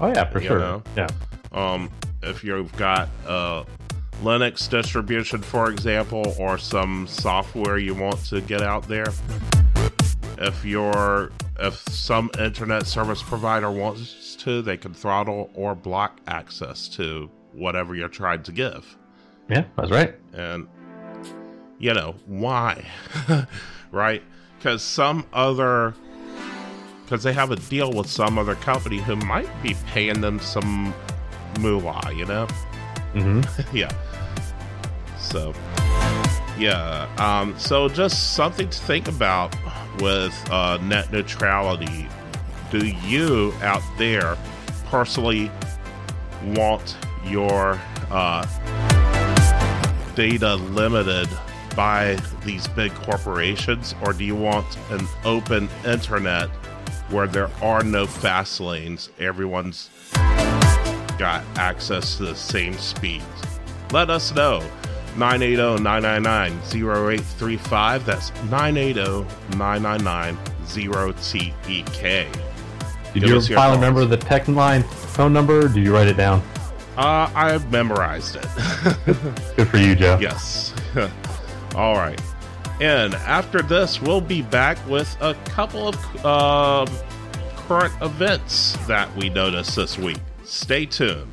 Oh yeah, for sure. Know? Yeah. Um, if you've got a Linux distribution, for example, or some software you want to get out there, if you're if some internet service provider wants to, they can throttle or block access to whatever you're trying to give. Yeah, that's right. And, you know, why? right? Because some other, because they have a deal with some other company who might be paying them some moolah, you know? Mm-hmm. yeah. So, yeah. Um, so just something to think about with uh, net neutrality do you out there personally want your uh, data limited by these big corporations, or do you want an open internet where there are no fast lanes? Everyone's got access to the same speeds. Let us know. 980 999 0835. That's 980 999 0TEK. Did you finally remember the tech line phone number? did you write it down? Uh, I memorized it. Good for you, Joe. Yes. All right. And after this, we'll be back with a couple of uh, current events that we noticed this week. Stay tuned.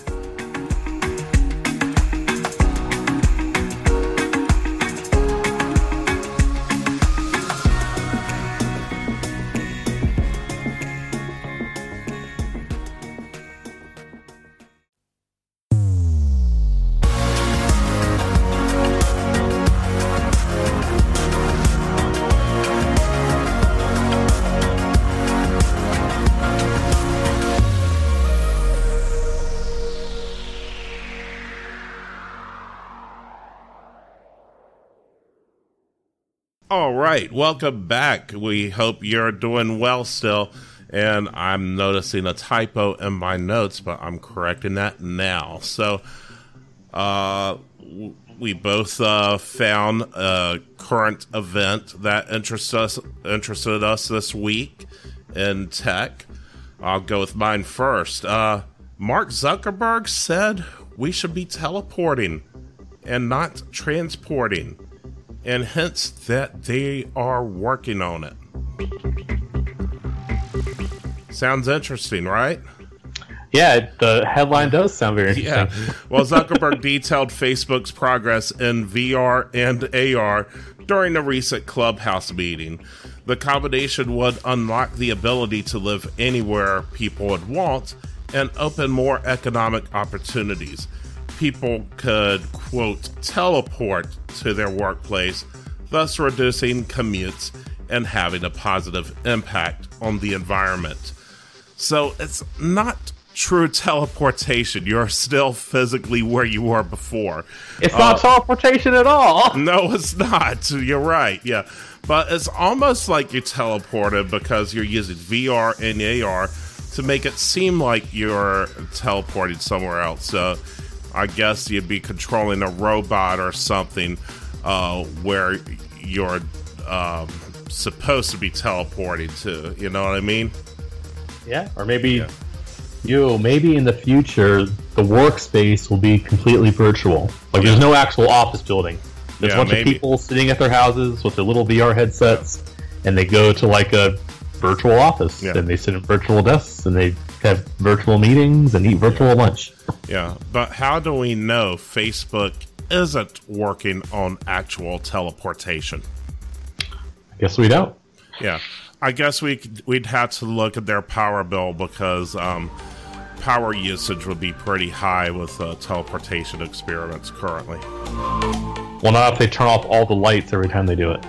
Right, welcome back. We hope you're doing well still. And I'm noticing a typo in my notes, but I'm correcting that now. So, uh, we both uh, found a current event that interests us, interested us this week in tech. I'll go with mine first. Uh, Mark Zuckerberg said we should be teleporting and not transporting and hence that they are working on it. Sounds interesting, right? Yeah, the headline does sound very interesting. Yeah. Well, Zuckerberg detailed Facebook's progress in VR and AR during a recent Clubhouse meeting. The combination would unlock the ability to live anywhere people would want and open more economic opportunities people could, quote, teleport to their workplace, thus reducing commutes and having a positive impact on the environment. So it's not true teleportation. You're still physically where you were before. It's uh, not teleportation at all. No, it's not. You're right. Yeah. But it's almost like you're teleported because you're using VR and AR to make it seem like you're teleporting somewhere else. So I guess you'd be controlling a robot or something uh, where you're um, supposed to be teleporting to. You know what I mean? Yeah, or maybe yeah. you maybe in the future the workspace will be completely virtual. Like yeah. there's no actual office building. There's yeah, a bunch maybe. of people sitting at their houses with their little VR headsets, and they go to like a virtual office, yeah. and they sit at virtual desks, and they have virtual meetings and eat virtual lunch. Yeah, but how do we know Facebook isn't working on actual teleportation? I guess we don't. Yeah, I guess we we'd have to look at their power bill because um, power usage would be pretty high with uh, teleportation experiments currently. Well, not if they turn off all the lights every time they do it.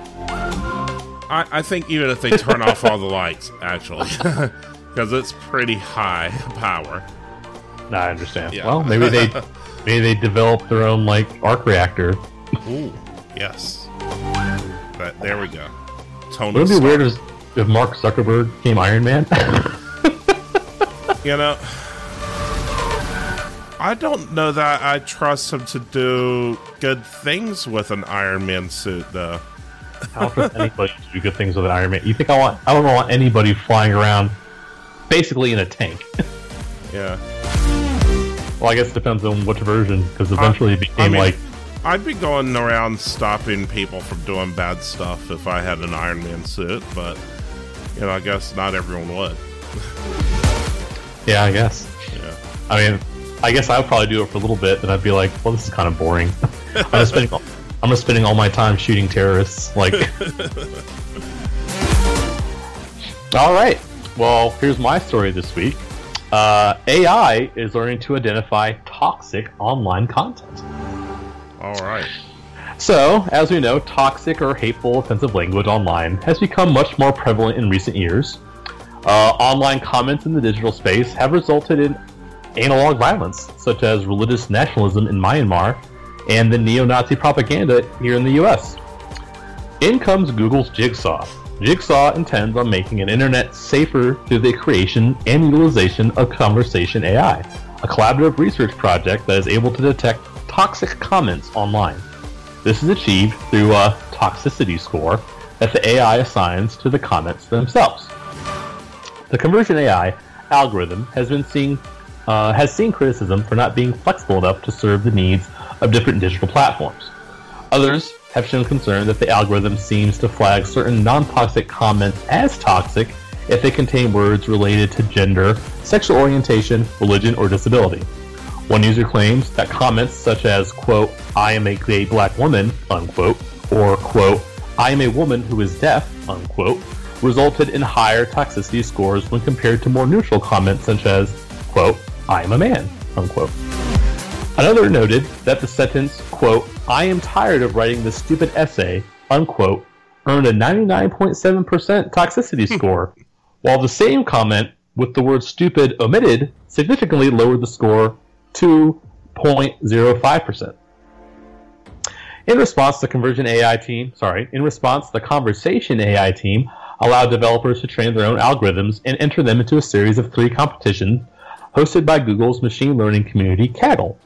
I, I think even if they turn off all the lights, actually. because it's pretty high power. No, I understand. Yeah. Well, maybe they maybe they develop their own like arc reactor. Ooh, yes. But there we go. Tony. Would it be weird if Mark Zuckerberg became Iron Man? you know, I don't know that I trust him to do good things with an Iron Man suit, though. I don't trust anybody to do good things with an Iron Man. You think I want? I don't want anybody flying around basically in a tank. yeah. Well, I guess it depends on which version, because eventually it became I mean, like. I'd be going around stopping people from doing bad stuff if I had an Iron Man suit, but you know, I guess not everyone would. yeah, I guess. Yeah. I mean, I guess I would probably do it for a little bit, and I'd be like, "Well, this is kind of boring. I'm just spending, all, I'm just spending all my time shooting terrorists." Like, all right. Well, here's my story this week. Uh, AI is learning to identify toxic online content. All right. So, as we know, toxic or hateful offensive language online has become much more prevalent in recent years. Uh, online comments in the digital space have resulted in analog violence, such as religious nationalism in Myanmar and the neo Nazi propaganda here in the US. In comes Google's Jigsaw, Jigsaw intends on making an internet safer through the creation and utilization of Conversation AI, a collaborative research project that is able to detect toxic comments online. This is achieved through a toxicity score that the AI assigns to the comments themselves. The Conversion AI algorithm has been seeing uh, has seen criticism for not being flexible enough to serve the needs of different digital platforms. Others have shown concern that the algorithm seems to flag certain non toxic comments as toxic if they contain words related to gender, sexual orientation, religion, or disability. One user claims that comments such as, quote, I am a gay black woman, unquote, or, quote, I am a woman who is deaf, unquote, resulted in higher toxicity scores when compared to more neutral comments such as, quote, I am a man, unquote. Another noted that the sentence, quote, I am tired of writing this stupid essay, unquote, earned a 99.7% toxicity hmm. score, while the same comment with the word stupid omitted significantly lowered the score to 0.05%. In response, the conversion AI team, sorry, in response, the conversation AI team allowed developers to train their own algorithms and enter them into a series of three competitions hosted by Google's machine learning community Kaggle.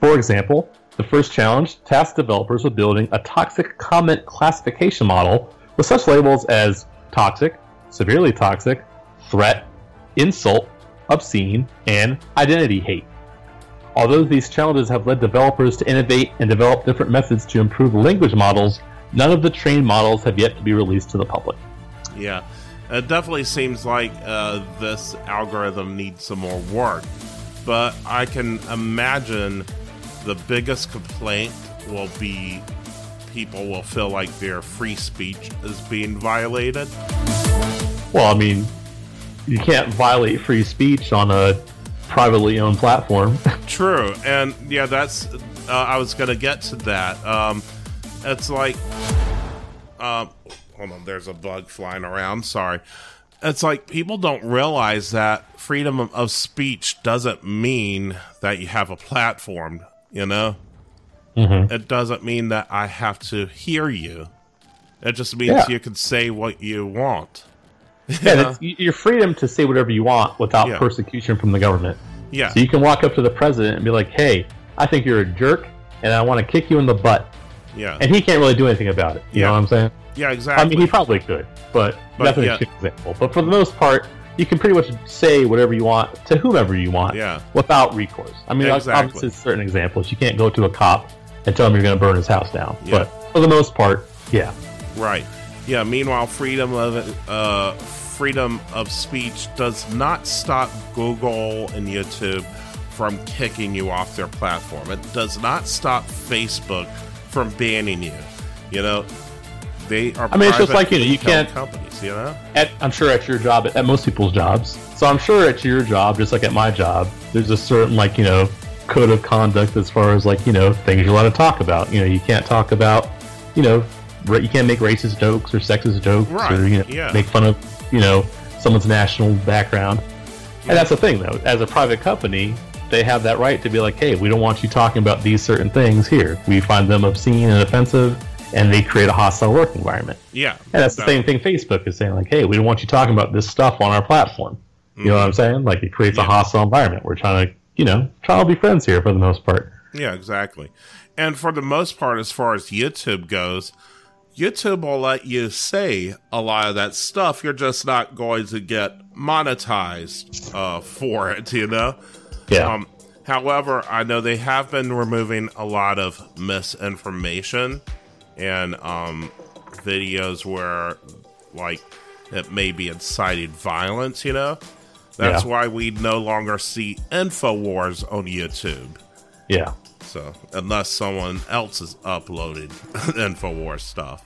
For example, the first challenge tasked developers with building a toxic comment classification model with such labels as toxic, severely toxic, threat, insult, obscene, and identity hate. Although these challenges have led developers to innovate and develop different methods to improve language models, none of the trained models have yet to be released to the public. Yeah, it definitely seems like uh, this algorithm needs some more work, but I can imagine the biggest complaint will be people will feel like their free speech is being violated. Well, I mean, you can't violate free speech on a privately owned platform. True, and yeah, that's uh, I was gonna get to that. Um, it's like, um, hold on, there's a bug flying around. Sorry. It's like people don't realize that freedom of speech doesn't mean that you have a platform you know? Mm-hmm. It doesn't mean that I have to hear you. It just means yeah. you can say what you want. yeah, your freedom to say whatever you want without yeah. persecution from the government. Yeah. So you can walk up to the president and be like, "Hey, I think you're a jerk, and I want to kick you in the butt." Yeah. And he can't really do anything about it. You yeah. know what I'm saying? Yeah, exactly. I mean, he probably could, but, but definitely yeah. an example. But for the most part, you can pretty much say whatever you want to whomever you want yeah. without recourse. I mean, exactly. obviously, certain examples. You can't go to a cop and tell him you're going to burn his house down. Yeah. But for the most part, yeah. Right. Yeah. Meanwhile, freedom of uh, freedom of speech does not stop Google and YouTube from kicking you off their platform. It does not stop Facebook from banning you. You know, they are. I mean, it's just like you know, you can't companies. You know, at, I'm sure at your job, at, at most people's jobs. So I'm sure at your job, just like at my job, there's a certain like you know code of conduct as far as like you know things you're allowed to talk about. You know, you can't talk about you know you can't make racist jokes or sexist jokes right. or you know yeah. make fun of you know someone's national background. Yeah. And that's the thing though, as a private company, they have that right to be like, hey, we don't want you talking about these certain things here. We find them obscene and offensive and they create a hostile work environment. Yeah. And that's the same thing Facebook is saying, like, hey, we don't want you talking about this stuff on our platform. You mm-hmm. know what I'm saying? Like, it creates yeah. a hostile environment. We're trying to, you know, try to be friends here for the most part. Yeah, exactly. And for the most part, as far as YouTube goes, YouTube will let you say a lot of that stuff. You're just not going to get monetized uh, for it, you know? Yeah. Um, however, I know they have been removing a lot of misinformation and um, videos where like it may be incited violence. You know, that's yeah. why we no longer see Infowars on YouTube. Yeah. So unless someone else is uploading Infowars stuff.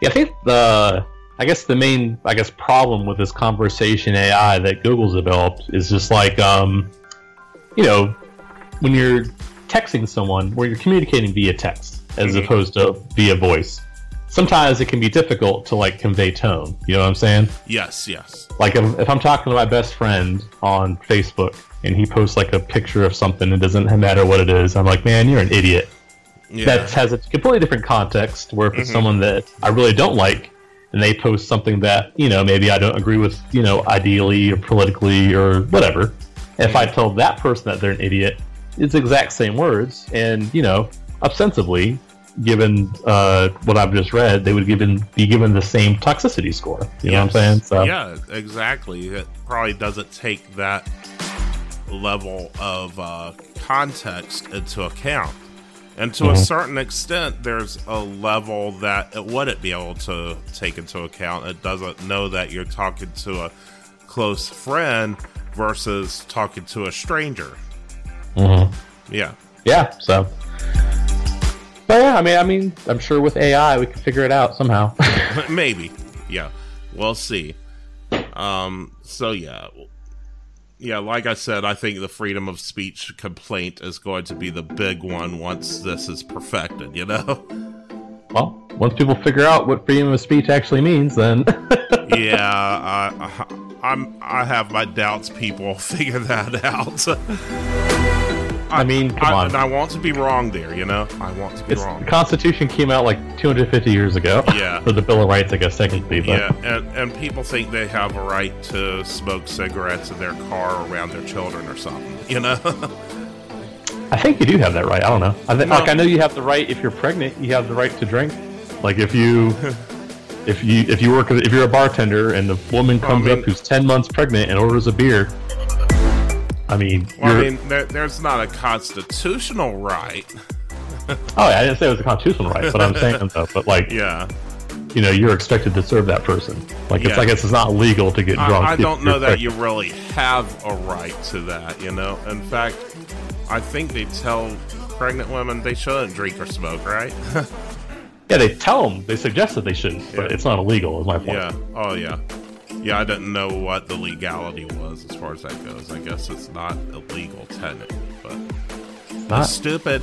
Yeah, I think the I guess the main, I guess, problem with this conversation AI that Google's developed is just like, um, you know, when you're texting someone, where you're communicating via text as mm-hmm. opposed to via voice. Sometimes it can be difficult to like convey tone. You know what I'm saying? Yes, yes. Like if, if I'm talking to my best friend on Facebook and he posts like a picture of something, it doesn't matter what it is. I'm like, man, you're an idiot. Yeah. That has a completely different context. Where if it's mm-hmm. someone that I really don't like, and they post something that you know maybe I don't agree with, you know, ideally or politically or whatever. If I tell that person that they're an idiot, it's the exact same words, and you know, ostensibly, given uh, what I've just read, they would given be given the same toxicity score. You yes. know what I'm saying? So yeah, exactly. It probably doesn't take that level of uh, context into account. And to mm-hmm. a certain extent, there's a level that it wouldn't be able to take into account. It doesn't know that you're talking to a close friend versus talking to a stranger. Mm-hmm. Yeah. Yeah. So. But yeah, I mean, I mean, I'm sure with AI we can figure it out somehow. Maybe. Yeah. We'll see. Um. So yeah, yeah, like I said, I think the freedom of speech complaint is going to be the big one once this is perfected, you know? Well, once people figure out what freedom of speech actually means, then. yeah, I, I, am I have my doubts people figure that out. I, mean, come I, on. I want to be wrong there, you know? I want to be it's, wrong. The Constitution came out like 250 years ago. Yeah. For the Bill of Rights, I guess, technically. But. Yeah, and, and people think they have a right to smoke cigarettes in their car around their children or something, you know? I think you do have that right. I don't know. I th- no. Like, I know you have the right, if you're pregnant, you have the right to drink. Like, if you. if you if you work if you're a bartender and the woman comes I mean, up who's 10 months pregnant and orders a beer I mean, well, I mean, there, there's not a constitutional right. oh, yeah, I didn't say it was a constitutional right, but I'm saying though, but like, yeah, you know, you're expected to serve that person. Like, it's, I guess it's not legal to get drunk. I, I don't know that you really have a right to that. You know, in fact, I think they tell pregnant women they shouldn't drink or smoke, right? yeah, they tell them, they suggest that they shouldn't, yeah. but it's not illegal. Is my point. Yeah. Oh, yeah. Yeah, I didn't know what the legality was as far as that goes. I guess it's not illegal technically, but not stupid.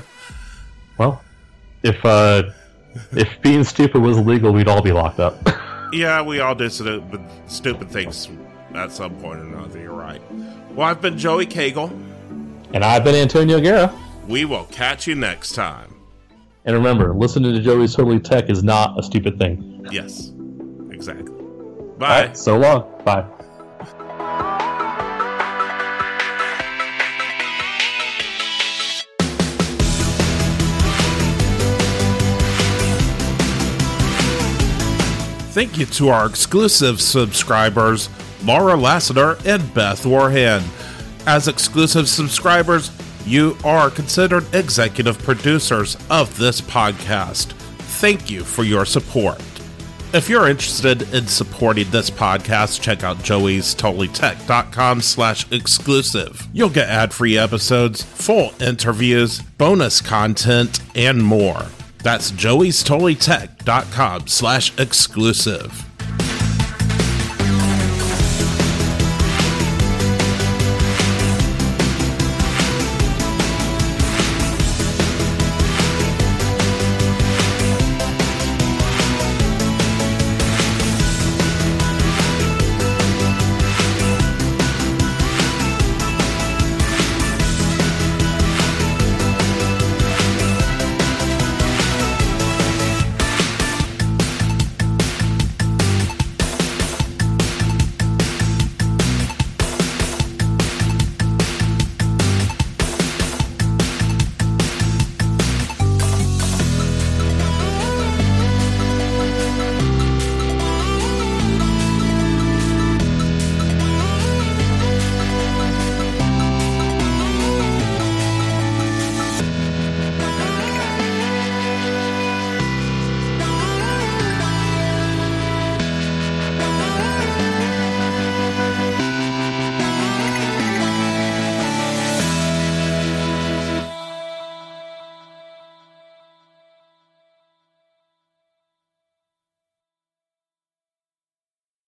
well, if uh, if being stupid was illegal, we'd all be locked up. yeah, we all do stupid, stupid things at some point or another. You're right. Well, I've been Joey Cagle, and I've been Antonio Guerra. We will catch you next time. And remember, listening to Joey's Totally Tech is not a stupid thing. Yes, exactly. Bye. Right, so long. Bye. Thank you to our exclusive subscribers, Laura Lassiter and Beth Warhan. As exclusive subscribers, you are considered executive producers of this podcast. Thank you for your support. If you're interested in supporting this podcast, check out joey's totallytech.com slash exclusive. You'll get ad-free episodes, full interviews, bonus content, and more. That's joey's totallytech.com slash exclusive.